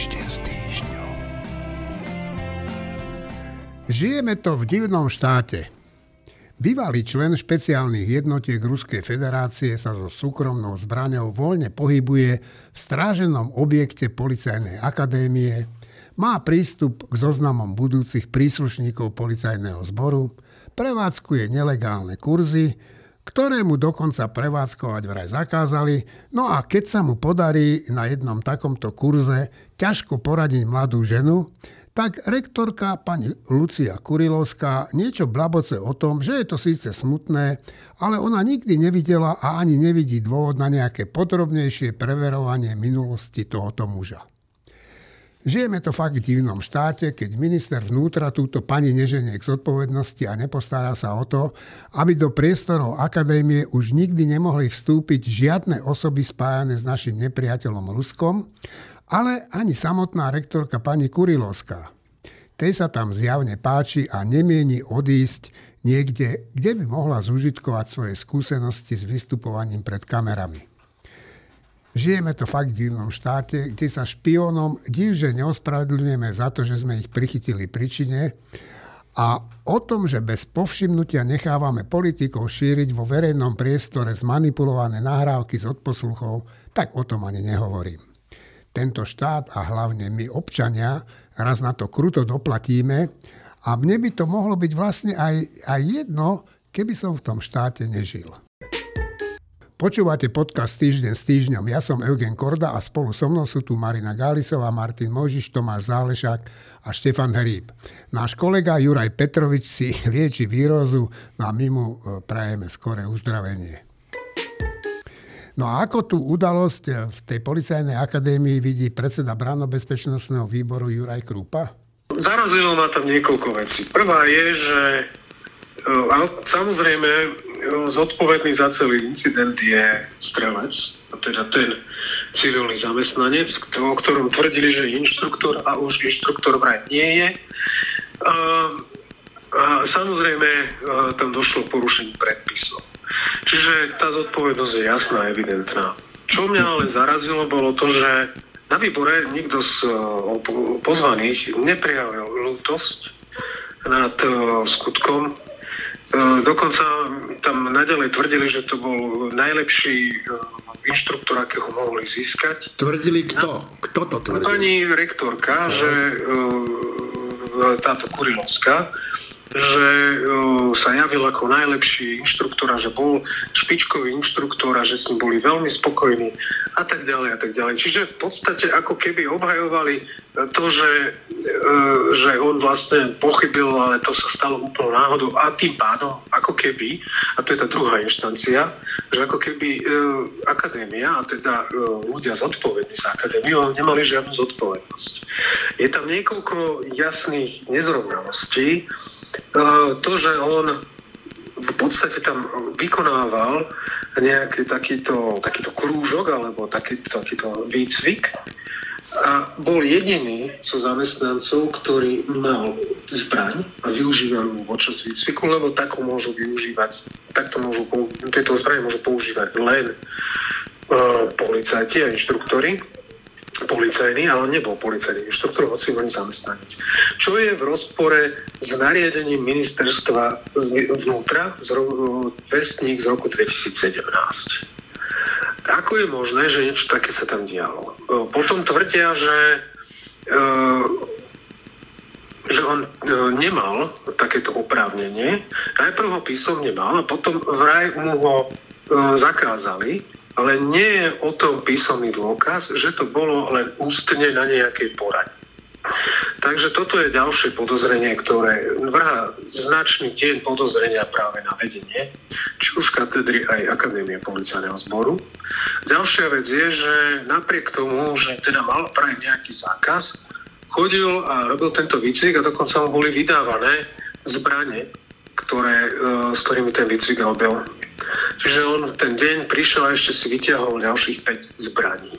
Týždeň s týždňom. Žijeme to v divnom štáte. Bývalý člen špeciálnych jednotiek Ruskej federácie sa so súkromnou zbraňou voľne pohybuje v stráženom objekte Policajnej akadémie, má prístup k zoznamom budúcich príslušníkov policajného zboru, prevádzkuje nelegálne kurzy, ktoré mu dokonca prevádzkovať vraj zakázali, no a keď sa mu podarí na jednom takomto kurze ťažko poradiť mladú ženu, tak rektorka pani Lucia Kurilovská niečo blaboce o tom, že je to síce smutné, ale ona nikdy nevidela a ani nevidí dôvod na nejaké podrobnejšie preverovanie minulosti tohoto muža. Žijeme to fakt v divnom štáte, keď minister vnútra túto pani neženie k zodpovednosti a nepostará sa o to, aby do priestorov akadémie už nikdy nemohli vstúpiť žiadne osoby spájane s našim nepriateľom Ruskom, ale ani samotná rektorka pani Kurilovská. Tej sa tam zjavne páči a nemieni odísť niekde, kde by mohla zužitkovať svoje skúsenosti s vystupovaním pred kamerami. Žijeme to fakt v divnom štáte, kde sa špiónom divže neospravedlňujeme za to, že sme ich prichytili príčine a o tom, že bez povšimnutia nechávame politikov šíriť vo verejnom priestore zmanipulované nahrávky z odposluchov, tak o tom ani nehovorím. Tento štát a hlavne my občania raz na to kruto doplatíme a mne by to mohlo byť vlastne aj, aj jedno, keby som v tom štáte nežil. Počúvate podcast Týždeň s týždňom. Ja som Eugen Korda a spolu so mnou sú tu Marina Gálisová, Martin Možiš, Tomáš Zálešák a Štefan Hríb. Náš kolega Juraj Petrovič si lieči výrozu no a my mu e, prajeme skoré uzdravenie. No a ako tú udalosť v tej policajnej akadémii vidí predseda Branno-bezpečnostného výboru Juraj Krúpa? Zarazilo ma tam niekoľko vecí. Prvá je, že e, samozrejme zodpovedný za celý incident je strelec, teda ten civilný zamestnanec, o ktorom tvrdili, že je inštruktor a už inštruktor vraj nie je. A, a samozrejme tam došlo k porušeniu predpisov. Čiže tá zodpovednosť je jasná, evidentná. Čo mňa ale zarazilo, bolo to, že na výbore nikto z pozvaných neprijavil ľútosť nad skutkom E, dokonca tam naďalej tvrdili, že to bol najlepší e, inštruktor, akého mohli získať. Tvrdili kto? Kto to tvrdil? Pani rektorka, Aha. že e, táto Kurilovská, že sa javil ako najlepší inštruktor a že bol špičkový inštruktor a že s ním boli veľmi spokojní a tak ďalej a tak ďalej. Čiže v podstate ako keby obhajovali to, že, že on vlastne pochybil, ale to sa stalo úplnou náhodou a tým pádom ako keby, a to je tá druhá inštancia, že ako keby akadémia a teda ľudia zodpovední za akadémiu nemali žiadnu zodpovednosť. Je tam niekoľko jasných nezrovnalostí, to, že on v podstate tam vykonával nejaký takýto, takýto krúžok alebo taký, takýto výcvik a bol jediný zo zamestnancov, ktorý mal zbraň a využíval ju počas výcviku, lebo takú môžu využívať, takto môžu, tieto zbranie môžu používať len uh, policajti a inštruktori policajný, ale on nebol policajný inštruktor, hoci len zamestnanec. Čo je v rozpore s nariadením ministerstva vnútra z ro- vestník z roku 2017. Ako je možné, že niečo také sa tam dialo? Potom tvrdia, že, že on nemal takéto oprávnenie. Najprv ho písomne mal a potom vraj mu ho zakázali ale nie je o tom písomný dôkaz, že to bolo len ústne na nejakej porade. Takže toto je ďalšie podozrenie, ktoré vrhá značný tieň podozrenia práve na vedenie, či už katedry aj Akadémie policajného zboru. Ďalšia vec je, že napriek tomu, že teda mal práve nejaký zákaz, chodil a robil tento výcvik a dokonca mu boli vydávané zbranie, ktoré, e, s ktorými ten výcvik robil Čiže on ten deň prišiel a ešte si vyťahol ďalších 5 zbraní.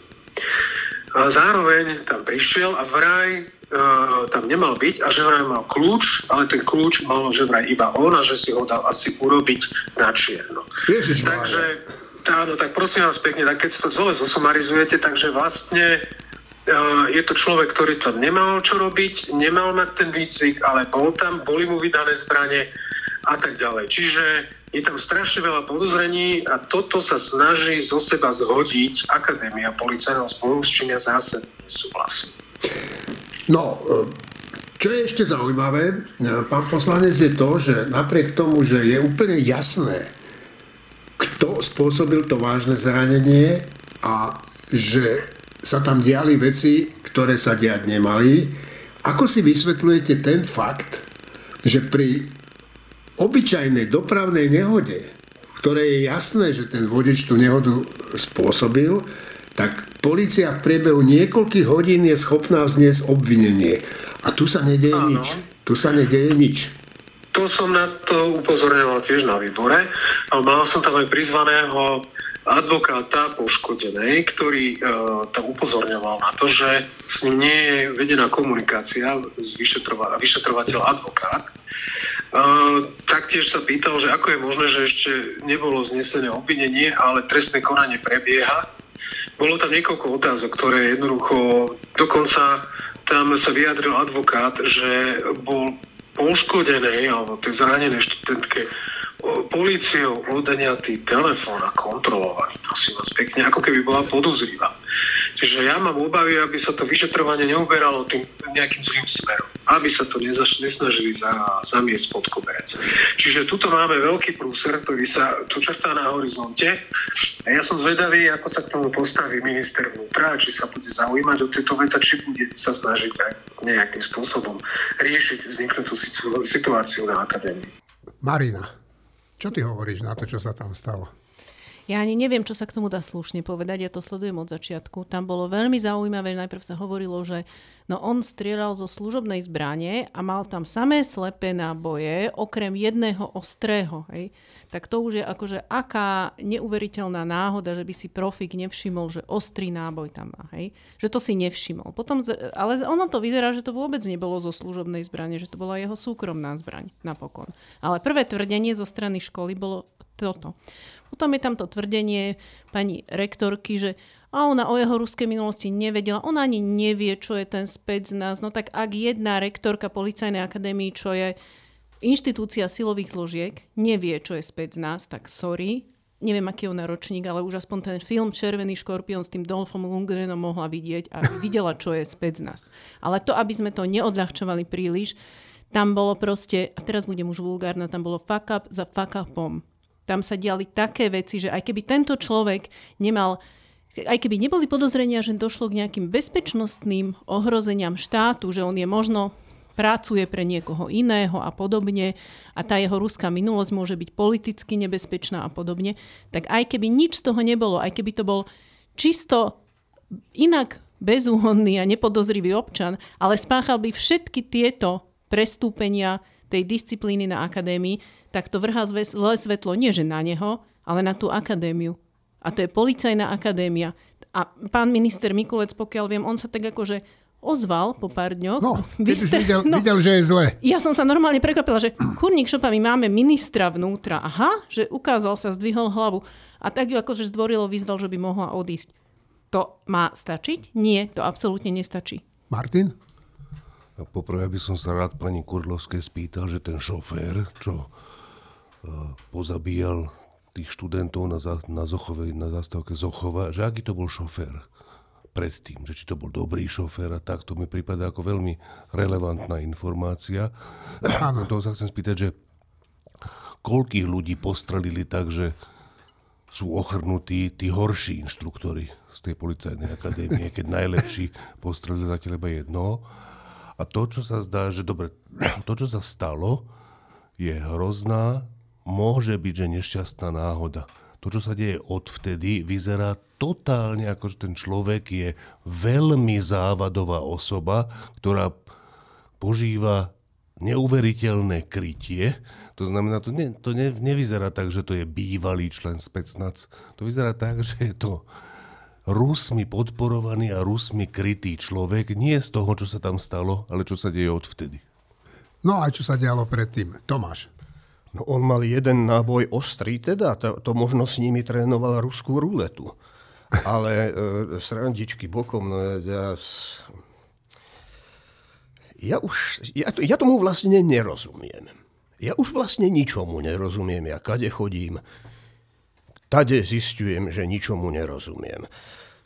A zároveň tam prišiel a vraj e, tam nemal byť a že vraj mal kľúč, ale ten kľúč mal že vraj iba on a že si ho dal asi urobiť na čierno. Ježiš, takže áno, tak prosím vás pekne, tak keď to celé zosumarizujete, takže vlastne e, je to človek, ktorý tam nemal čo robiť, nemal mať ten výcvik, ale bol tam, boli mu vydané zbranie a tak ďalej. Čiže je tam strašne veľa podozrení a toto sa snaží zo seba zhodiť Akadémia policajného spolu, s čím ja zase nesúhlasím. No, e, čo je ešte zaujímavé, e, pán poslanec, je to, že napriek tomu, že je úplne jasné, kto spôsobil to vážne zranenie a že sa tam diali veci, ktoré sa diať nemali. Ako si vysvetľujete ten fakt, že pri obyčajnej dopravnej nehode, v ktorej je jasné, že ten vodič tú nehodu spôsobil, tak policia v priebehu niekoľkých hodín je schopná vzniesť obvinenie. A tu sa nedieje Áno. nič. Tu sa nedieje nič. To som na to upozorňoval tiež na výbore, mal som tam aj prizvaného advokáta poškodenej, ktorý uh, tam upozorňoval na to, že s ním nie je vedená komunikácia s vyšetrova- vyšetrovateľ advokát. Taktiež sa pýtal, že ako je možné, že ešte nebolo znesené obvinenie, ale trestné konanie prebieha. Bolo tam niekoľko otázok, ktoré jednoducho, dokonca tam sa vyjadril advokát, že bol poškodenej alebo tej zranenej študentke políciou odňatý telefón a kontrolovaný, prosím vás pekne, ako keby bola podozrivá. Čiže ja mám obavy, aby sa to vyšetrovanie neuberalo tým nejakým zlým smerom. Aby sa to nezaš- nesnažili za, zamiesť pod koberec. Čiže tuto máme veľký prúser, ktorý sa tu črtá na horizonte. A ja som zvedavý, ako sa k tomu postaví minister vnútra, či sa bude zaujímať o tieto veci, či bude sa snažiť nejakým spôsobom riešiť vzniknutú situáciu na akadémii. Marina. Čo ty hovoríš na to, čo sa tam stalo? Ja ani neviem, čo sa k tomu dá slušne povedať. Ja to sledujem od začiatku. Tam bolo veľmi zaujímavé. Najprv sa hovorilo, že no on strieľal zo služobnej zbrane a mal tam samé slepé náboje, okrem jedného ostrého. Hej. Tak to už je akože aká neuveriteľná náhoda, že by si profik nevšimol, že ostrý náboj tam má. Hej. Že to si nevšimol. Potom, ale ono to vyzerá, že to vôbec nebolo zo služobnej zbrane, že to bola jeho súkromná zbraň napokon. Ale prvé tvrdenie zo strany školy bolo toto. Potom je tam to tvrdenie pani rektorky, že a ona o jeho ruskej minulosti nevedela, ona ani nevie, čo je ten späť nás. No tak ak jedna rektorka Policajnej akadémie, čo je inštitúcia silových zložiek, nevie, čo je späť nás, tak sorry, neviem, aký je ona ročník, ale už aspoň ten film Červený škorpión s tým Dolfom Lundgrenom mohla vidieť a videla, čo je späť z nás. Ale to, aby sme to neodľahčovali príliš, tam bolo proste, a teraz budem už vulgárna, tam bolo fuck up za fuck upom. Tam sa diali také veci, že aj keby tento človek nemal aj keby neboli podozrenia, že došlo k nejakým bezpečnostným ohrozeniam štátu, že on je možno pracuje pre niekoho iného a podobne a tá jeho ruská minulosť môže byť politicky nebezpečná a podobne, tak aj keby nič z toho nebolo, aj keby to bol čisto inak bezúhonný a nepodozrivý občan, ale spáchal by všetky tieto prestúpenia tej disciplíny na akadémii, tak to vrhá zlé svetlo nie že na neho, ale na tú akadémiu. A to je policajná akadémia. A pán minister Mikulec, pokiaľ viem, on sa tak akože ozval po pár dňoch. No, keď ste, už videl, no, videl, že je zle. Ja som sa normálne prekvapila, že kurník šopa, my máme ministra vnútra. Aha, že ukázal sa, zdvihol hlavu. A tak ju akože zdvorilo vyzval, že by mohla odísť. To má stačiť? Nie, to absolútne nestačí. Martin? Poprvé by som sa rád pani Kurlovskej spýtal, že ten šofér, čo pozabíjal tých študentov na, za, na, Zochovej, na zastávke Zochova, že aký to bol šofér predtým, že či to bol dobrý šofér a tak, to mi prípada ako veľmi relevantná informácia. Áno. To sa chcem spýtať, že koľkých ľudí postrelili tak, že sú ochrnutí tí horší inštruktori z tej policajnej akadémie, keď najlepší postrelili zatiaľ iba jedno. A to, čo sa zdá, že dobre, to, čo sa stalo, je hrozná môže byť, že nešťastná náhoda. To, čo sa deje odvtedy, vyzerá totálne ako, že ten človek je veľmi závadová osoba, ktorá požíva neuveriteľné krytie. To znamená, to, ne, to ne, nevyzerá tak, že to je bývalý člen specnac. To vyzerá tak, že je to Rusmi podporovaný a Rusmi krytý človek, nie z toho, čo sa tam stalo, ale čo sa deje odvtedy. No a čo sa dialo predtým? Tomáš. No on mal jeden náboj ostrý teda, to, to možno s nimi trénoval ruskú ruletu. Ale e, srandičky bokom, no, ja, ja už, ja, ja tomu vlastne nerozumiem. Ja už vlastne ničomu nerozumiem, ja kade chodím, tade zistujem, že ničomu nerozumiem.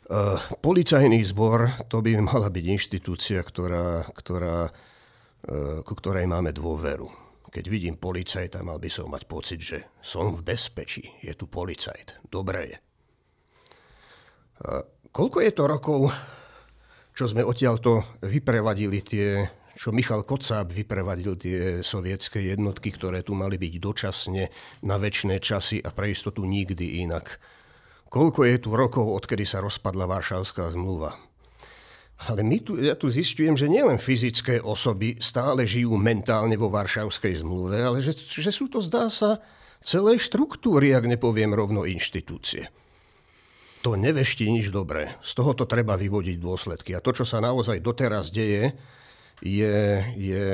Uh, policajný zbor, to by mala byť inštitúcia, ktorá, ktorá, uh, ku ktorej máme dôveru. Keď vidím policajta, mal by som mať pocit, že som v bezpečí. Je tu policajt. Dobre je. Uh, koľko je to rokov, čo sme odtiaľto vyprevadili tie, čo Michal Kocáb vyprevadil tie sovietské jednotky, ktoré tu mali byť dočasne na väčšie časy a pre istotu nikdy inak koľko je tu rokov, odkedy sa rozpadla Varšavská zmluva. Ale my tu, ja tu zistujem, že nielen fyzické osoby stále žijú mentálne vo Varšavskej zmluve, ale že, že sú to, zdá sa, celé štruktúry, ak nepoviem rovno inštitúcie. To nevešti nič dobré. Z toho to treba vyvodiť dôsledky. A to, čo sa naozaj doteraz deje, je, je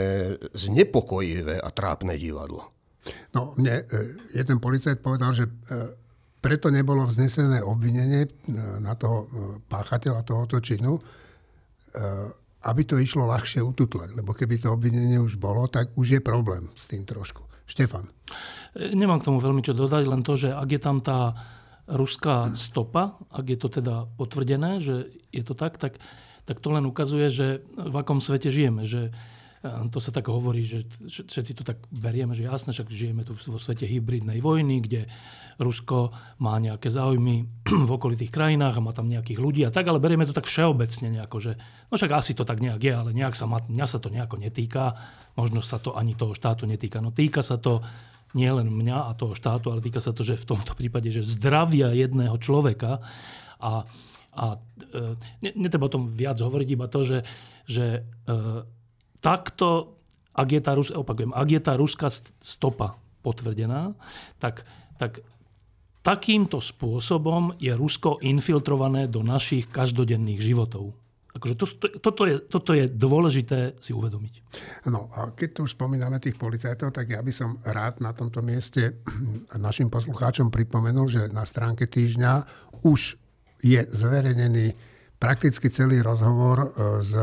znepokojivé a trápne divadlo. No, mne e, jeden policajt povedal, že e, preto nebolo vznesené obvinenie e, na toho páchateľa tohoto činu, aby to išlo ľahšie ututleť. Lebo keby to obvinenie už bolo, tak už je problém s tým trošku. Štefan. Nemám k tomu veľmi čo dodať, len to, že ak je tam tá ruská stopa, ak je to teda potvrdené, že je to tak, tak, tak to len ukazuje, že v akom svete žijeme. Že to sa tak hovorí, že všetci to tak berieme, že jasne, však žijeme tu vo svete hybridnej vojny, kde Rusko má nejaké záujmy v okolitých krajinách a má tam nejakých ľudí a tak, ale berieme to tak všeobecne nejako, že no však asi to tak nejak je, ale nejak sa ma, mňa sa to nejako netýka, možno sa to ani toho štátu netýka. No týka sa to nie len mňa a toho štátu, ale týka sa to, že v tomto prípade, že zdravia jedného človeka a, a e, netreba o tom viac hovoriť, iba to, že, že e, takto, ak je tá, opakujem, ak je tá ruská stopa potvrdená, tak, tak takýmto spôsobom je Rusko infiltrované do našich každodenných životov. Akože to, to, toto, je, toto je dôležité si uvedomiť. No a keď tu už spomíname tých policajtov, tak ja by som rád na tomto mieste našim poslucháčom pripomenul, že na stránke týždňa už je zverejnený prakticky celý rozhovor e, s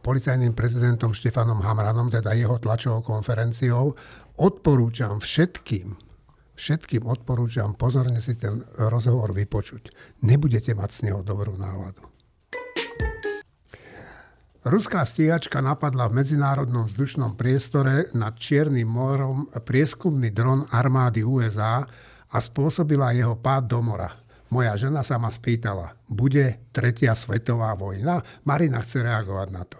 policajným prezidentom Štefanom Hamranom, teda jeho tlačovou konferenciou. Odporúčam všetkým, všetkým odporúčam pozorne si ten rozhovor vypočuť. Nebudete mať z neho dobrú náladu. Ruská stíhačka napadla v medzinárodnom vzdušnom priestore nad Čiernym morom prieskumný dron armády USA a spôsobila jeho pád do mora. Moja žena sa ma spýtala, bude tretia svetová vojna? Marina chce reagovať na to.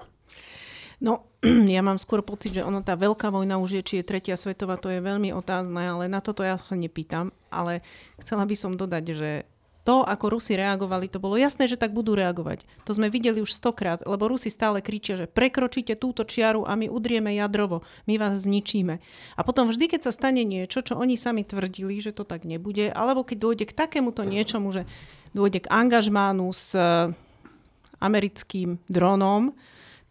No, ja mám skôr pocit, že ono tá veľká vojna už je, či je tretia svetová, to je veľmi otázne, ale na toto ja sa nepýtam. Ale chcela by som dodať, že to, ako Rusi reagovali, to bolo jasné, že tak budú reagovať. To sme videli už stokrát, lebo Rusi stále kričia, že prekročíte túto čiaru a my udrieme jadrovo, my vás zničíme. A potom vždy, keď sa stane niečo, čo oni sami tvrdili, že to tak nebude, alebo keď dôjde k takémuto niečomu, že dôjde k angažmánu s eh, americkým dronom,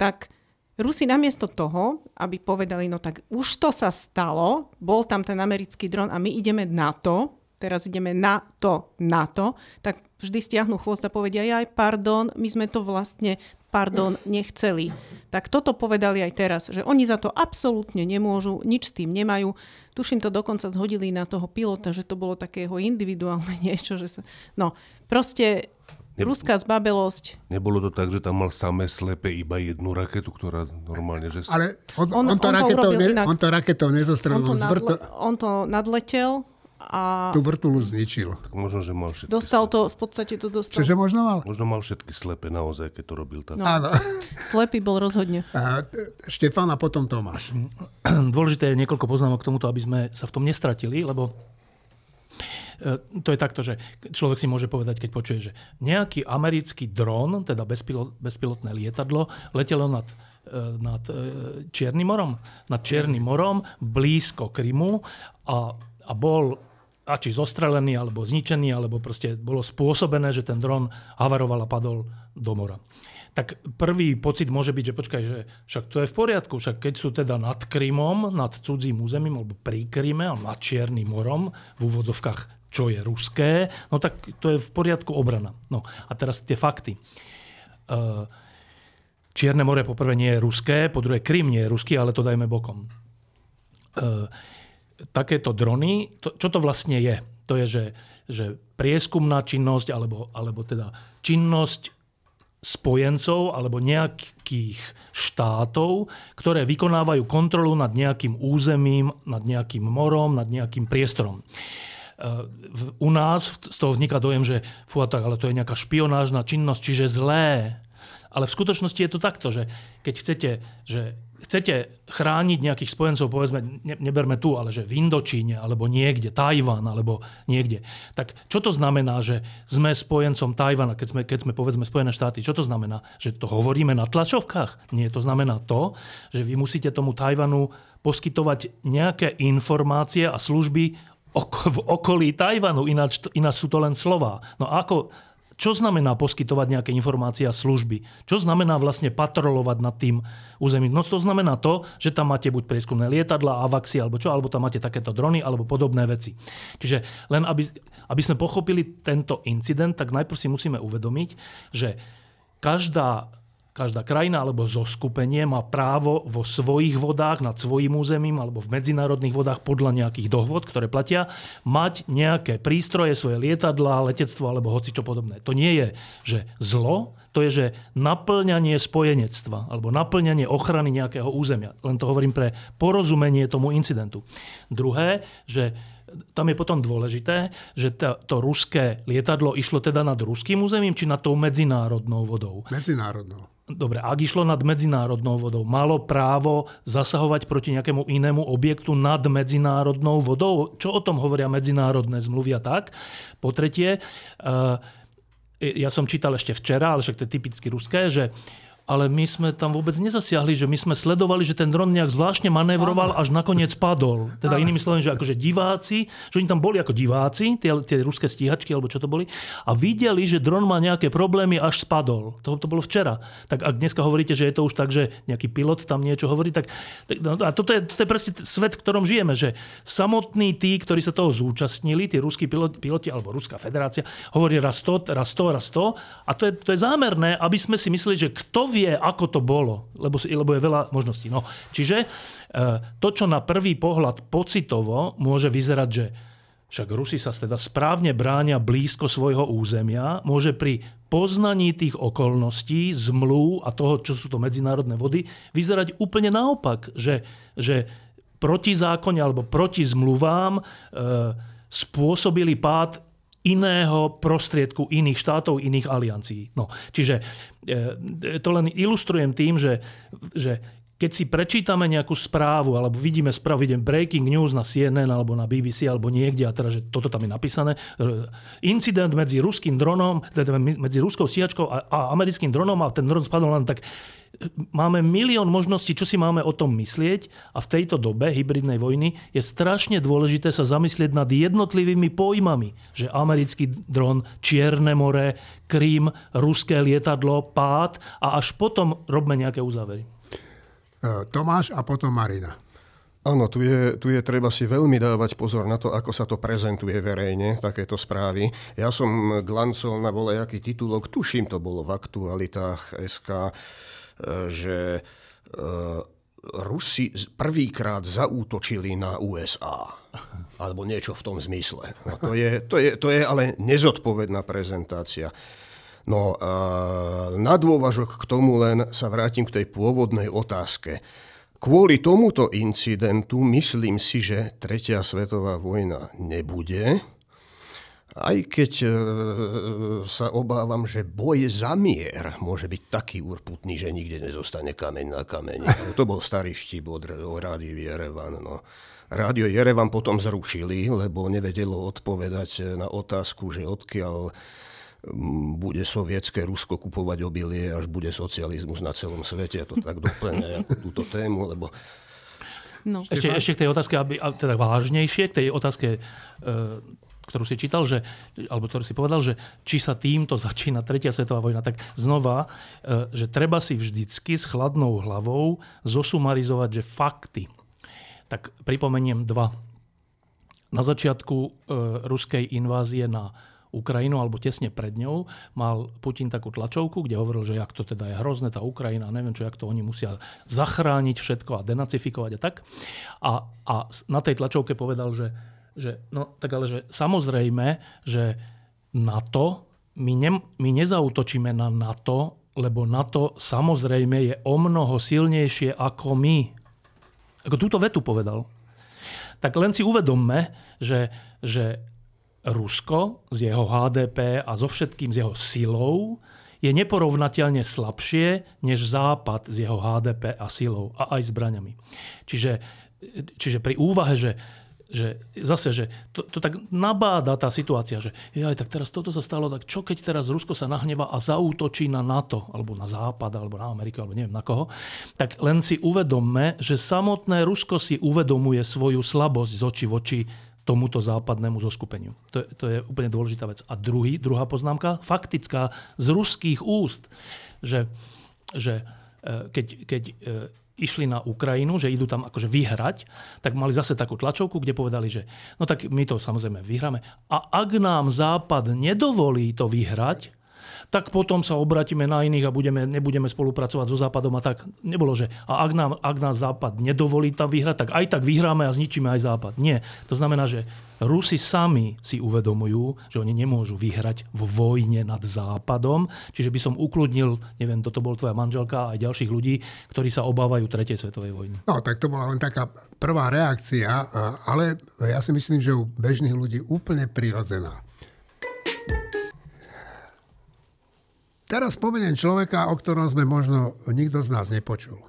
tak Rusi namiesto toho, aby povedali, no tak už to sa stalo, bol tam ten americký dron a my ideme na to, teraz ideme na to, na to, tak vždy stiahnu chvost a povedia, aj pardon, my sme to vlastne, pardon, nechceli. Tak toto povedali aj teraz, že oni za to absolútne nemôžu, nič s tým nemajú. Tuším to dokonca zhodili na toho pilota, že to bolo takého individuálne niečo, že sa... No, proste ne, ruská zbabelosť. Nebolo to tak, že tam mal samé slepe iba jednu raketu, ktorá normálne... Že... Ale on, on, on, to, on, raketou to, ne, on to raketou nezostrelil. On to, nadle, on to nadletel, a... Tú vrtulu zničil. Tak možno, že mal všetky Dostal to, v podstate to dostal. Čiže možno mal? Možno mal všetky slepe naozaj, keď to robil. Tak. No. Áno. Slepý bol rozhodne. A, Štefán a potom Tomáš. Dôležité je niekoľko poznámok k tomuto, aby sme sa v tom nestratili, lebo e, to je takto, že človek si môže povedať, keď počuje, že nejaký americký dron, teda bezpilot, bezpilotné lietadlo, letelo nad e, nad e, Čiernym morom, nad Čiernym morom, blízko Krymu a, a bol a či zostrelený, alebo zničený, alebo proste bolo spôsobené, že ten dron havaroval a padol do mora. Tak prvý pocit môže byť, že počkaj, že však to je v poriadku, však keď sú teda nad Krymom, nad cudzím územím, alebo pri Kryme, alebo nad Čiernym morom, v úvodzovkách, čo je ruské, no tak to je v poriadku obrana. No a teraz tie fakty. Uh, Čierne more poprvé nie je ruské, po druhé Krym nie je ruský, ale to dajme bokom. Takéto drony, to, čo to vlastne je? To je, že, že prieskumná činnosť, alebo, alebo teda činnosť spojencov alebo nejakých štátov, ktoré vykonávajú kontrolu nad nejakým územím, nad nejakým morom, nad nejakým priestorom. U nás z toho vzniká dojem, že fú, tak, ale to je nejaká špionážna činnosť, čiže zlé. Ale v skutočnosti je to takto, že keď chcete, že chcete chrániť nejakých spojencov, povedzme, ne, neberme tu, ale že v Indočíne, alebo niekde, Tajvan, alebo niekde, tak čo to znamená, že sme spojencom Tajvana, keď sme, keď sme povedzme Spojené štáty? Čo to znamená? Že to hovoríme na tlačovkách? Nie, to znamená to, že vy musíte tomu Tajvanu poskytovať nejaké informácie a služby v okolí Tajvanu, ináč, ináč sú to len slova. No ako čo znamená poskytovať nejaké informácie a služby? Čo znamená vlastne patrolovať nad tým územím? No to znamená to, že tam máte buď prieskumné lietadla, avaxy alebo čo, alebo tam máte takéto drony alebo podobné veci. Čiže len aby, aby sme pochopili tento incident, tak najprv si musíme uvedomiť, že každá Každá krajina alebo zoskupenie má právo vo svojich vodách, nad svojim územím alebo v medzinárodných vodách podľa nejakých dohod, ktoré platia, mať nejaké prístroje, svoje lietadla, letectvo alebo hoci čo podobné. To nie je, že zlo, to je, že naplňanie spojenectva alebo naplňanie ochrany nejakého územia. Len to hovorím pre porozumenie tomu incidentu. Druhé, že tam je potom dôležité, že to, to ruské lietadlo išlo teda nad ruským územím či nad tou medzinárodnou vodou? Medzinárodnou. Dobre, ak išlo nad medzinárodnou vodou, malo právo zasahovať proti nejakému inému objektu nad medzinárodnou vodou? Čo o tom hovoria medzinárodné zmluvy a tak? Po tretie, eh, ja som čítal ešte včera, ale však to je typicky ruské, že ale my sme tam vôbec nezasiahli, že my sme sledovali, že ten dron nejak zvláštne manévroval, až nakoniec padol. Teda inými slovami, že akože diváci, že oni tam boli ako diváci, tie, tie ruské stíhačky, alebo čo to boli, a videli, že dron má nejaké problémy, až spadol. To, to bolo včera. Tak ak dneska hovoríte, že je to už tak, že nejaký pilot tam niečo hovorí, tak, tak no, a toto je, toto je presne svet, v ktorom žijeme, že samotní tí, ktorí sa toho zúčastnili, tí ruskí piloti, piloti alebo Ruská federácia, hovorí raz to, raz to, raz to. A to je, to je zámerné, aby sme si mysleli, že kto vie, ako to bolo, lebo, lebo je veľa možností. No, čiže e, to, čo na prvý pohľad pocitovo môže vyzerať, že však Rusi sa teda správne bránia blízko svojho územia, môže pri poznaní tých okolností, zmluv a toho, čo sú to medzinárodné vody, vyzerať úplne naopak, že, že proti zákone alebo proti zmluvám e, spôsobili pád iného prostriedku iných štátov, iných aliancií. No, čiže e, to len ilustrujem tým, že, že keď si prečítame nejakú správu, alebo vidíme správu, vidím breaking news na CNN, alebo na BBC, alebo niekde, a teda, že toto tam je napísané, incident medzi ruským dronom, teda medzi ruskou stíhačkou a, a americkým dronom a ten dron spadol len tak máme milión možností, čo si máme o tom myslieť a v tejto dobe hybridnej vojny je strašne dôležité sa zamyslieť nad jednotlivými pojmami, že americký dron, Čierne more, Krím, ruské lietadlo, pád a až potom robme nejaké uzávery. E, Tomáš a potom Marina. Áno, tu je, tu je treba si veľmi dávať pozor na to, ako sa to prezentuje verejne, takéto správy. Ja som glancol na volejaký titulok, tuším, to bolo v aktualitách SK, že e, Rusi prvýkrát zaútočili na USA. Alebo niečo v tom zmysle. No to, je, to, je, to je ale nezodpovedná prezentácia. No a na dôvažok k tomu len sa vrátim k tej pôvodnej otázke. Kvôli tomuto incidentu myslím si, že Tretia svetová vojna nebude, aj keď e, sa obávam, že boj za mier môže byť taký urputný, že nikde nezostane kameň na kameni. To bol starý štip od, od Jerevan. No. Rádio Jerevan potom zrušili, lebo nevedelo odpovedať na otázku, že odkiaľ bude sovietské Rusko kupovať obilie, až bude socializmus na celom svete. To tak doplňa ako túto tému, lebo No. Ešte, ešte k tej otázke, aby, teda vážnejšie, k tej otázke, e, ktorú si čítal, že, alebo ktorú si povedal, že či sa týmto začína tretia svetová vojna, tak znova, e, že treba si vždycky s chladnou hlavou zosumarizovať, že fakty. Tak pripomeniem dva. Na začiatku e, ruskej invázie na Ukrajinu, alebo tesne pred ňou, mal Putin takú tlačovku, kde hovoril, že jak to teda je hrozné, tá Ukrajina, neviem čo, jak to oni musia zachrániť všetko a denacifikovať a tak. A, a na tej tlačovke povedal, že, že no tak ale, že samozrejme, že NATO, my, ne, my nezautočíme na NATO, lebo NATO samozrejme je o mnoho silnejšie ako my. Ako túto vetu povedal. Tak len si uvedomme, že, že Rusko s jeho HDP a so všetkým s jeho silou je neporovnateľne slabšie než Západ s jeho HDP a silou a aj zbraňami. Čiže, čiže pri úvahe, že, že zase, že to, to tak nabáda tá situácia, že aj tak teraz toto sa stalo, tak čo keď teraz Rusko sa nahneva a zaútočí na NATO, alebo na Západ, alebo na Ameriku, alebo neviem na koho, tak len si uvedomme, že samotné Rusko si uvedomuje svoju slabosť z oči v oči tomuto západnému zoskupeniu. To, to je úplne dôležitá vec. A druhý, druhá poznámka, faktická, z ruských úst, že, že e, keď, keď e, išli na Ukrajinu, že idú tam akože vyhrať, tak mali zase takú tlačovku, kde povedali, že no tak my to samozrejme vyhráme. A ak nám Západ nedovolí to vyhrať, tak potom sa obratíme na iných a budeme, nebudeme spolupracovať so Západom a tak. Nebolo, že a ak, nám, ak nás Západ nedovolí tam vyhrať, tak aj tak vyhráme a zničíme aj Západ. Nie. To znamená, že Rusi sami si uvedomujú, že oni nemôžu vyhrať v vojne nad Západom. Čiže by som ukludnil, neviem, toto bol tvoja manželka a aj ďalších ľudí, ktorí sa obávajú tretej svetovej vojny. No, tak to bola len taká prvá reakcia, ale ja si myslím, že u bežných ľudí úplne prirodzená. Teraz spomeniem človeka, o ktorom sme možno nikto z nás nepočul.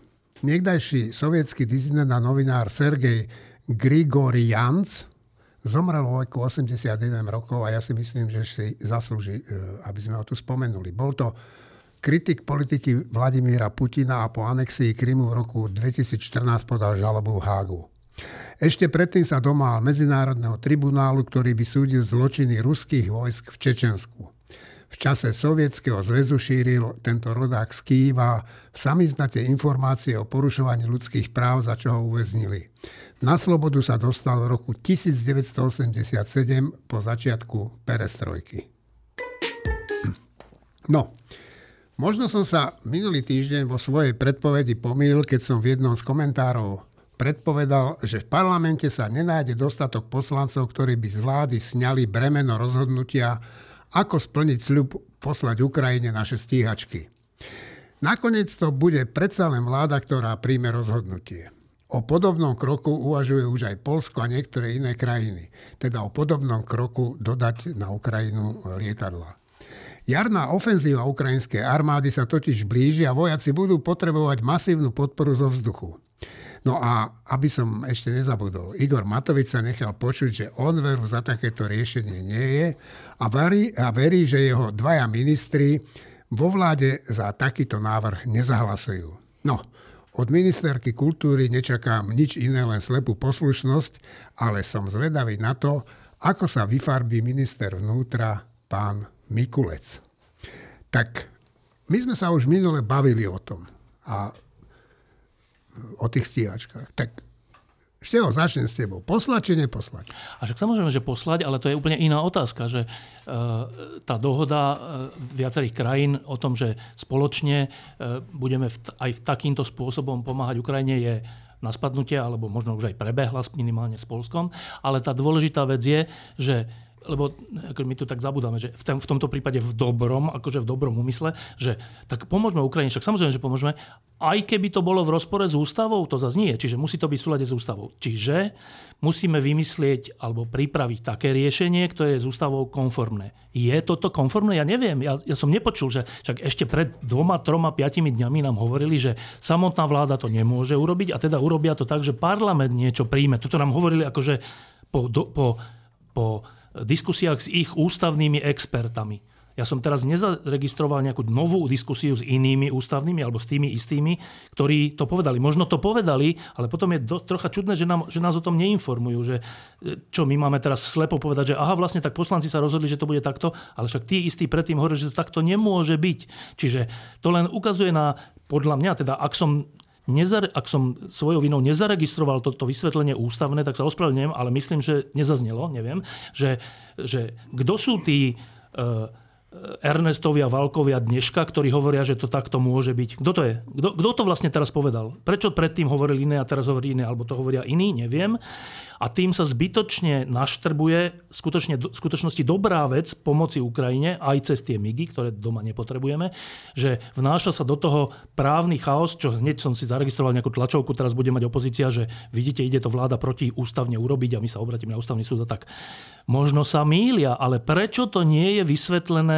Niekdajší sovietský dizident a novinár Sergej Grigorians zomrel vo veku 81 rokov a ja si myslím, že si zaslúži, e, aby sme ho tu spomenuli. Bol to kritik politiky Vladimíra Putina a po anexii Krymu v roku 2014 podal žalobu v Hágu. Ešte predtým sa domal Medzinárodného tribunálu, ktorý by súdil zločiny ruských vojsk v Čečensku. V čase Sovietskeho zväzu šíril tento rodák z Kýva v samiznate informácie o porušovaní ľudských práv, za čo ho uväznili. Na slobodu sa dostal v roku 1987 po začiatku perestrojky. No, možno som sa minulý týždeň vo svojej predpovedi pomýlil, keď som v jednom z komentárov predpovedal, že v parlamente sa nenájde dostatok poslancov, ktorí by z vlády sňali bremeno rozhodnutia ako splniť sľub poslať Ukrajine naše stíhačky. Nakoniec to bude predsa len vláda, ktorá príjme rozhodnutie. O podobnom kroku uvažuje už aj Polsko a niektoré iné krajiny. Teda o podobnom kroku dodať na Ukrajinu lietadla. Jarná ofenzíva ukrajinskej armády sa totiž blíži a vojaci budú potrebovať masívnu podporu zo vzduchu. No a aby som ešte nezabudol, Igor Matovič sa nechal počuť, že on veru za takéto riešenie nie je a verí, a verí že jeho dvaja ministri vo vláde za takýto návrh nezahlasujú. No, od ministerky kultúry nečakám nič iné, len slepú poslušnosť, ale som zvedavý na to, ako sa vyfarbí minister vnútra pán Mikulec. Tak my sme sa už minule bavili o tom. A o tých stíhačkách. Tak Števo, začnem s tebou. Poslať či neposlať? A však samozrejme, že poslať, ale to je úplne iná otázka, že e, tá dohoda e, viacerých krajín o tom, že spoločne e, budeme aj v takýmto spôsobom pomáhať Ukrajine je na spadnutie, alebo možno už aj prebehla minimálne s Polskom. Ale tá dôležitá vec je, že lebo ako my tu tak zabudáme, že v, tom, v tomto prípade v dobrom, akože v dobrom úmysle, že tak pomôžeme Ukrajine, však samozrejme, že pomôžeme, aj keby to bolo v rozpore s ústavou, to zase nie, čiže musí to byť v súlade s ústavou. Čiže musíme vymyslieť alebo pripraviť také riešenie, ktoré je s ústavou konformné. Je toto konformné? Ja neviem, ja, ja som nepočul, že však ešte pred dvoma, troma, piatimi dňami nám hovorili, že samotná vláda to nemôže urobiť a teda urobia to tak, že parlament niečo príjme. Toto nám hovorili akože po, do, po, po diskusiách s ich ústavnými expertami. Ja som teraz nezaregistroval nejakú novú diskusiu s inými ústavnými alebo s tými istými, ktorí to povedali. Možno to povedali, ale potom je do, trocha čudné, že, nám, že nás o tom neinformujú. Že, e, čo my máme teraz slepo povedať, že aha, vlastne tak poslanci sa rozhodli, že to bude takto, ale však tí istí predtým hovorili, že to takto nemôže byť. Čiže to len ukazuje na, podľa mňa, teda ak som nezare, ak som svojou vinou nezaregistroval toto to vysvetlenie ústavné, tak sa ospravedlňujem, ale myslím, že nezaznelo, neviem, že, že kto sú tí uh, Ernestovia, Valkovia dneška, ktorí hovoria, že to takto môže byť. Kto to je? Kto, to vlastne teraz povedal? Prečo predtým hovorili iné a teraz hovorí iné, alebo to hovoria iní, neviem. A tým sa zbytočne naštrbuje skutočne, v skutočnosti dobrá vec pomoci Ukrajine, aj cez tie migy, ktoré doma nepotrebujeme, že vnáša sa do toho právny chaos, čo hneď som si zaregistroval nejakú tlačovku, teraz bude mať opozícia, že vidíte, ide to vláda proti ústavne urobiť a my sa obratíme na ústavný súd a tak. Možno sa mýlia, ale prečo to nie je vysvetlené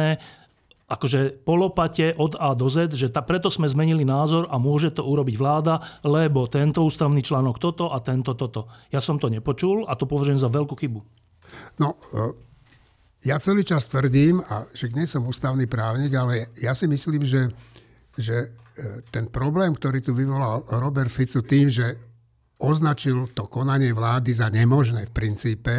akože polopate od A do Z, že ta, preto sme zmenili názor a môže to urobiť vláda, lebo tento ústavný článok toto a tento toto. Ja som to nepočul a to považujem za veľkú chybu. No, e, ja celý čas tvrdím, a však nie som ústavný právnik, ale ja si myslím, že, že e, ten problém, ktorý tu vyvolal Robert Fico tým, že označil to konanie vlády za nemožné v princípe,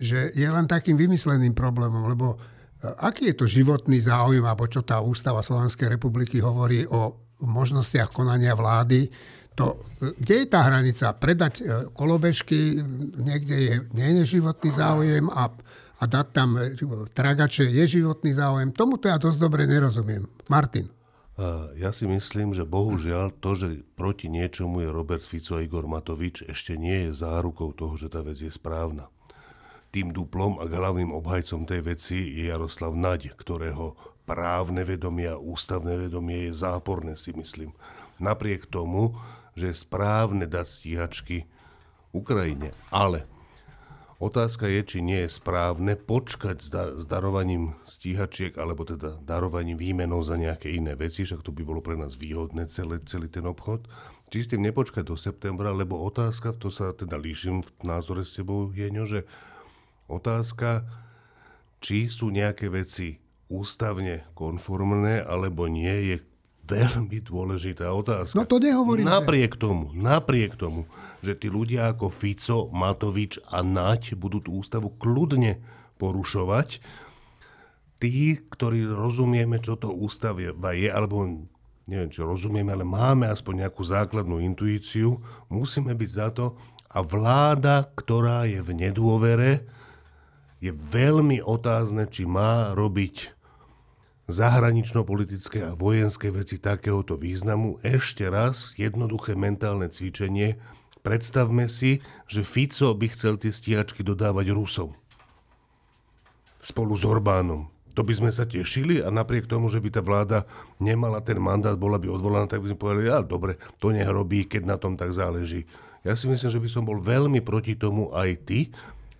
že je len takým vymysleným problémom, lebo aký je to životný záujem, alebo čo tá ústava Slovenskej republiky hovorí o možnostiach konania vlády, to, e, kde je tá hranica? Predať e, kolobežky, niekde je, nie životný záujem a, a dať tam tragače je životný záujem. Tomuto ja dosť dobre nerozumiem. Martin. Ja si myslím, že bohužiaľ to, že proti niečomu je Robert Fico a Igor Matovič, ešte nie je zárukou toho, že tá vec je správna tým duplom a hlavným obhajcom tej veci je Jaroslav Naď, ktorého právne vedomie a ústavné vedomie je záporné, si myslím. Napriek tomu, že je správne dať stíhačky Ukrajine. Ale otázka je, či nie je správne počkať s, da- s darovaním stíhačiek, alebo teda darovaním výmenou za nejaké iné veci, však to by bolo pre nás výhodné celý, celý ten obchod. Či s tým nepočkať do septembra, lebo otázka, to sa teda líšim v názore s tebou, Jeňo, že Otázka, či sú nejaké veci ústavne konformné alebo nie, je veľmi dôležitá otázka. No to nehovorím. Napriek tomu, napriek tomu, že tí ľudia ako Fico, Matovič a Naď budú tú ústavu kľudne porušovať, tí, ktorí rozumieme, čo to ústava je, alebo neviem, čo rozumieme, ale máme aspoň nejakú základnú intuíciu, musíme byť za to a vláda, ktorá je v nedôvere, je veľmi otázne, či má robiť zahranično-politické a vojenské veci takéhoto významu. Ešte raz, jednoduché mentálne cvičenie. Predstavme si, že Fico by chcel tie stíhačky dodávať Rusom. Spolu s Orbánom. To by sme sa tešili a napriek tomu, že by tá vláda nemala ten mandát, bola by odvolaná, tak by sme povedali, ale dobre, to nech keď na tom tak záleží. Ja si myslím, že by som bol veľmi proti tomu aj ty,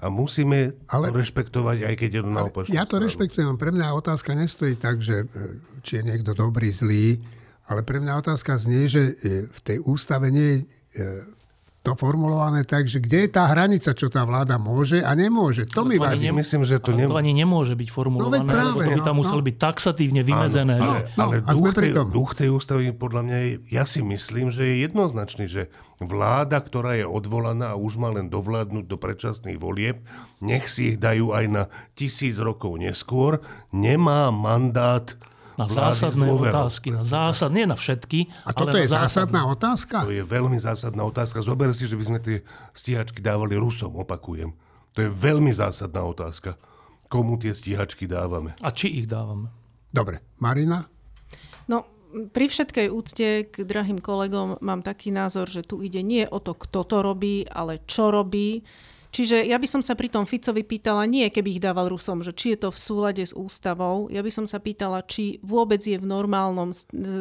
a musíme ale, to rešpektovať, aj keď je to na Ja to stranu. rešpektujem. Pre mňa otázka nestojí tak, že e, či je niekto dobrý, zlý, ale pre mňa otázka znie, že e, v tej ústave nie je e, to formulované tak, že kde je tá hranica, čo tá vláda môže a nemôže. To mi vás... Nem... Myslím, že to, nem... to ani nemôže byť formulované, no, práve, lebo to by tam no, muselo no. byť taxatívne vymezené. Áno, ale, no, ale no, duch, tej, duch tej ústavy podľa mňa je, ja si myslím, že je jednoznačný, že vláda, ktorá je odvolaná a už má len dovládnuť do predčasných volieb, nech si ich dajú aj na tisíc rokov neskôr, nemá mandát na zásadné otázky. Na zásad, nie na všetky. A toto ale je zásadná otázka? To je veľmi zásadná otázka. Zober si, že by sme tie stíhačky dávali Rusom, opakujem. To je veľmi zásadná otázka. Komu tie stíhačky dávame? A či ich dávame? Dobre. Marina? No, pri všetkej úcte k drahým kolegom mám taký názor, že tu ide nie o to, kto to robí, ale čo robí. Čiže ja by som sa pri tom Ficovi pýtala nie, keby ich dával Rusom, že či je to v súlade s ústavou. Ja by som sa pýtala, či vôbec je v normálnom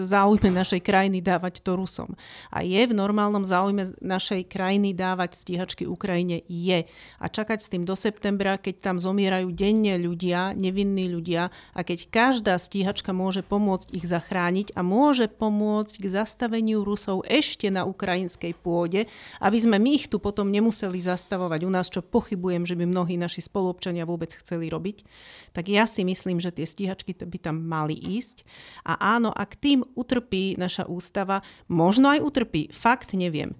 záujme našej krajiny dávať to Rusom. A je v normálnom záujme našej krajiny dávať stíhačky Ukrajine? Je. A čakať s tým do septembra, keď tam zomierajú denne ľudia, nevinní ľudia a keď každá stíhačka môže pomôcť ich zachrániť a môže pomôcť k zastaveniu Rusov ešte na ukrajinskej pôde, aby sme my ich tu potom nemuseli zastavovať u nás nás, čo pochybujem, že by mnohí naši spoluobčania vôbec chceli robiť, tak ja si myslím, že tie stíhačky by tam mali ísť. A áno, ak tým utrpí naša ústava, možno aj utrpí, fakt neviem.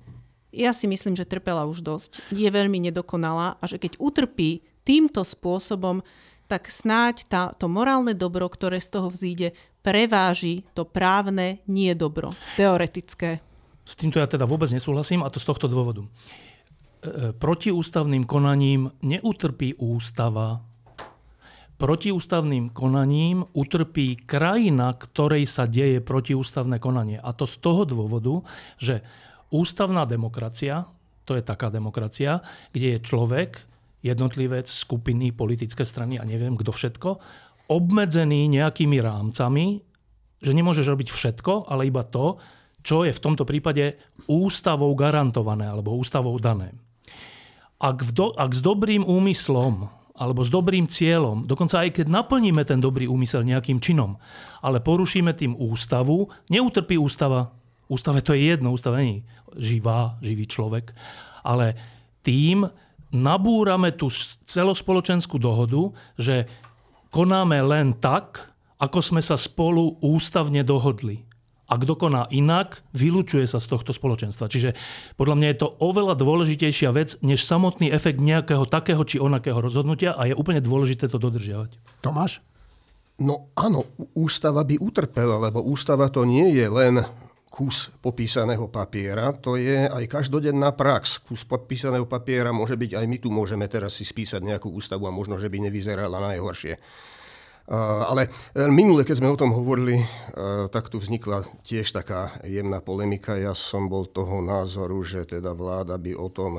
Ja si myslím, že trpela už dosť, je veľmi nedokonalá a že keď utrpí týmto spôsobom, tak snáď tá, to morálne dobro, ktoré z toho vzíde, preváži to právne nie dobro, teoretické. S týmto ja teda vôbec nesúhlasím a to z tohto dôvodu. E, e protiústavným konaním neutrpí ústava. Protiústavným konaním utrpí krajina, ktorej sa deje protiústavné konanie. A to z toho dôvodu, že ústavná demokracia, to je taká demokracia, kde je človek, jednotlivec, skupiny, politické strany a neviem kto všetko, obmedzený nejakými rámcami, že nemôžeš robiť všetko, ale iba to, čo je v tomto prípade ústavou garantované alebo ústavou dané. Ak, do, ak s dobrým úmyslom alebo s dobrým cieľom, dokonca aj keď naplníme ten dobrý úmysel nejakým činom, ale porušíme tým ústavu, neutrpí ústava. Ústave to je jedno, ústava není živá, živý človek, ale tým nabúrame tú celospoločenskú dohodu, že konáme len tak, ako sme sa spolu ústavne dohodli. A kto koná inak, vylúčuje sa z tohto spoločenstva. Čiže podľa mňa je to oveľa dôležitejšia vec, než samotný efekt nejakého takého či onakého rozhodnutia a je úplne dôležité to dodržiavať. Tomáš? No áno, ústava by utrpela, lebo ústava to nie je len kus popísaného papiera, to je aj každodenná prax. Kus podpísaného papiera môže byť, aj my tu môžeme teraz si spísať nejakú ústavu a možno, že by nevyzerala najhoršie. Ale e, minule, keď sme o tom hovorili, e, tak tu vznikla tiež taká jemná polemika. Ja som bol toho názoru, že teda vláda by o tom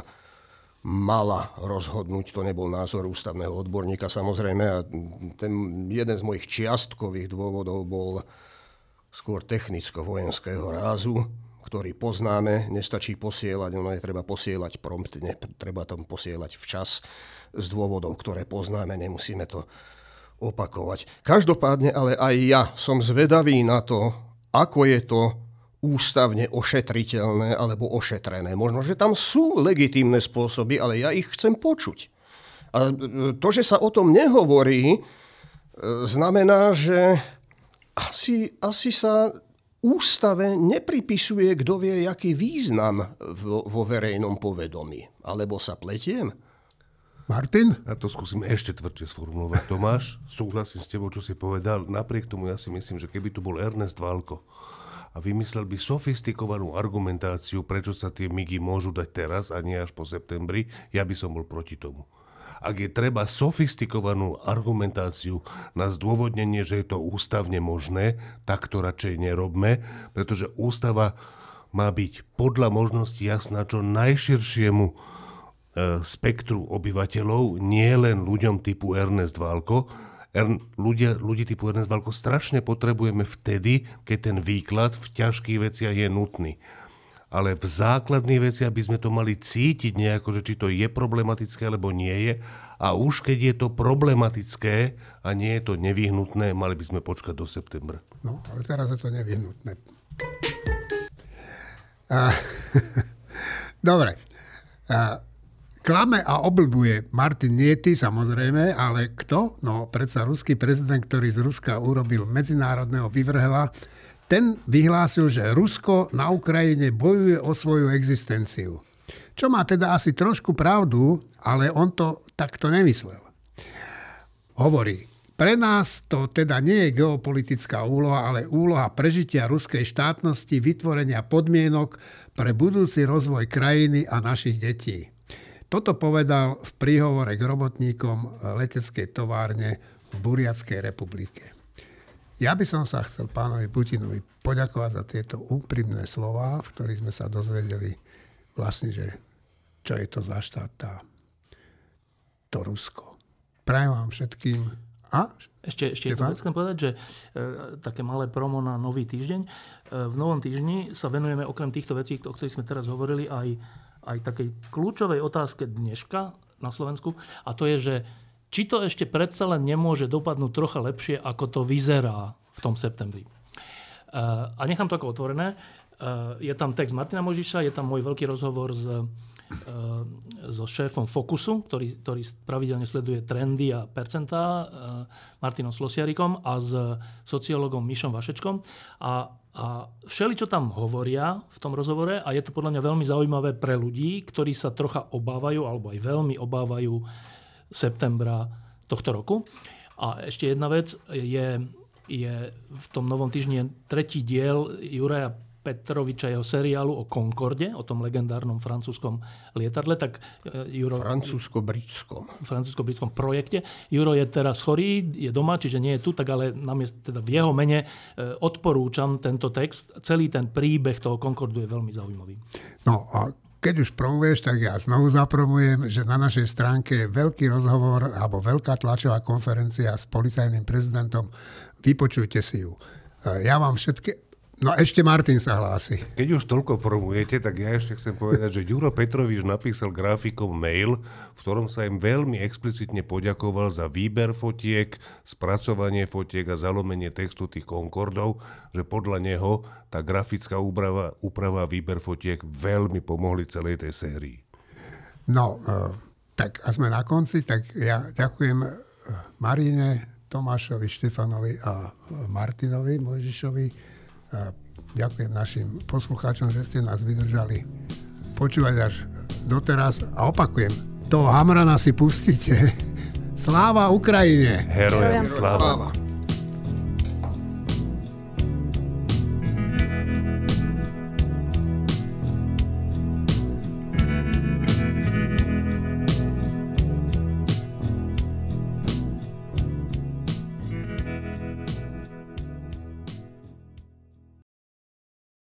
mala rozhodnúť. To nebol názor ústavného odborníka samozrejme. A ten jeden z mojich čiastkových dôvodov bol skôr technicko-vojenského rázu, ktorý poznáme, nestačí posielať, ono je treba posielať promptne, treba tam posielať včas z dôvodov, ktoré poznáme, nemusíme to opakovať. Každopádne ale aj ja som zvedavý na to, ako je to ústavne ošetriteľné alebo ošetrené. Možno, že tam sú legitímne spôsoby, ale ja ich chcem počuť. A to, že sa o tom nehovorí, e, znamená, že asi, asi sa ústave nepripisuje, kto vie, aký význam vo, vo verejnom povedomí. Alebo sa pletiem? Martin? Ja to skúsim ešte tvrdšie sformulovať. Tomáš, súhlasím s tebou, čo si povedal. Napriek tomu ja si myslím, že keby tu bol Ernest Válko a vymyslel by sofistikovanú argumentáciu, prečo sa tie migy môžu dať teraz a nie až po septembri, ja by som bol proti tomu ak je treba sofistikovanú argumentáciu na zdôvodnenie, že je to ústavne možné, tak to radšej nerobme, pretože ústava má byť podľa možnosti jasná čo najširšiemu spektru obyvateľov, nie len ľuďom typu Ernest Válko. Er, ľudia, ľudí typu Ernest Válko strašne potrebujeme vtedy, keď ten výklad v ťažkých veciach je nutný ale v základných veciach by sme to mali cítiť nejako, že či to je problematické alebo nie je. A už keď je to problematické a nie je to nevyhnutné, mali by sme počkať do septembra. No, ale teraz je to nevyhnutné. A, dobre. A, klame a oblbuje Martin Niety, samozrejme, ale kto? No, predsa ruský prezident, ktorý z Ruska urobil medzinárodného vyvrhela, ten vyhlásil, že Rusko na Ukrajine bojuje o svoju existenciu. Čo má teda asi trošku pravdu, ale on to takto nemyslel. Hovorí, pre nás to teda nie je geopolitická úloha, ale úloha prežitia ruskej štátnosti, vytvorenia podmienok pre budúci rozvoj krajiny a našich detí. Toto povedal v príhovore k robotníkom leteckej továrne v Buriackej republike. Ja by som sa chcel pánovi Putinovi poďakovať za tieto úprimné slova, v ktorých sme sa dozvedeli vlastne, že čo je to za štát tá, to Rusko. Prajem vám všetkým a ešte, ešte vec chcem povedať, že e, také malé promo na nový týždeň. E, v novom týždni sa venujeme okrem týchto vecí, o ktorých sme teraz hovorili, aj, aj takej kľúčovej otázke dneška na Slovensku. A to je, že či to ešte predsa len nemôže dopadnúť trocha lepšie, ako to vyzerá v tom septembri. Eh, a nechám to ako otvorené. Eh, je tam text Martina Možiša, je tam môj veľký rozhovor s so šéfom Fokusu, ktorý, ktorý pravidelne sleduje trendy a percentá, Martinom Slosiarikom a s sociológom Mišom Vašečkom. A, a všeli, čo tam hovoria v tom rozhovore, a je to podľa mňa veľmi zaujímavé pre ľudí, ktorí sa trocha obávajú, alebo aj veľmi obávajú septembra tohto roku. A ešte jedna vec je, je v tom novom týždni tretí diel Juraja Petroviča jeho seriálu o Concorde, o tom legendárnom francúzskom lietadle, tak e, Juro... Francúzsko-britskom. Francúzsko-britskom projekte. Juro je teraz chorý, je doma, čiže nie je tu, tak ale namiest, teda v jeho mene e, odporúčam tento text. Celý ten príbeh toho Concordu je veľmi zaujímavý. No a keď už promuješ, tak ja znovu zapromujem, že na našej stránke je veľký rozhovor alebo veľká tlačová konferencia s policajným prezidentom. Vypočujte si ju. E, ja vám všetky, No ešte Martin sa hlási. Keď už toľko promujete, tak ja ešte chcem povedať, že Ďuro Petrovič napísal grafikom mail, v ktorom sa im veľmi explicitne poďakoval za výber fotiek, spracovanie fotiek a zalomenie textu tých Concordov, že podľa neho tá grafická úprava, úprava výber fotiek veľmi pomohli celej tej sérii. No, uh, tak a sme na konci, tak ja ďakujem e, Marine, Tomášovi, Štefanovi a Martinovi Mojžišovi a ďakujem našim poslucháčom, že ste nás vydržali počúvať až doteraz. A opakujem, toho Hamrana si pustíte. Sláva Ukrajine! Herojom sláva! sláva.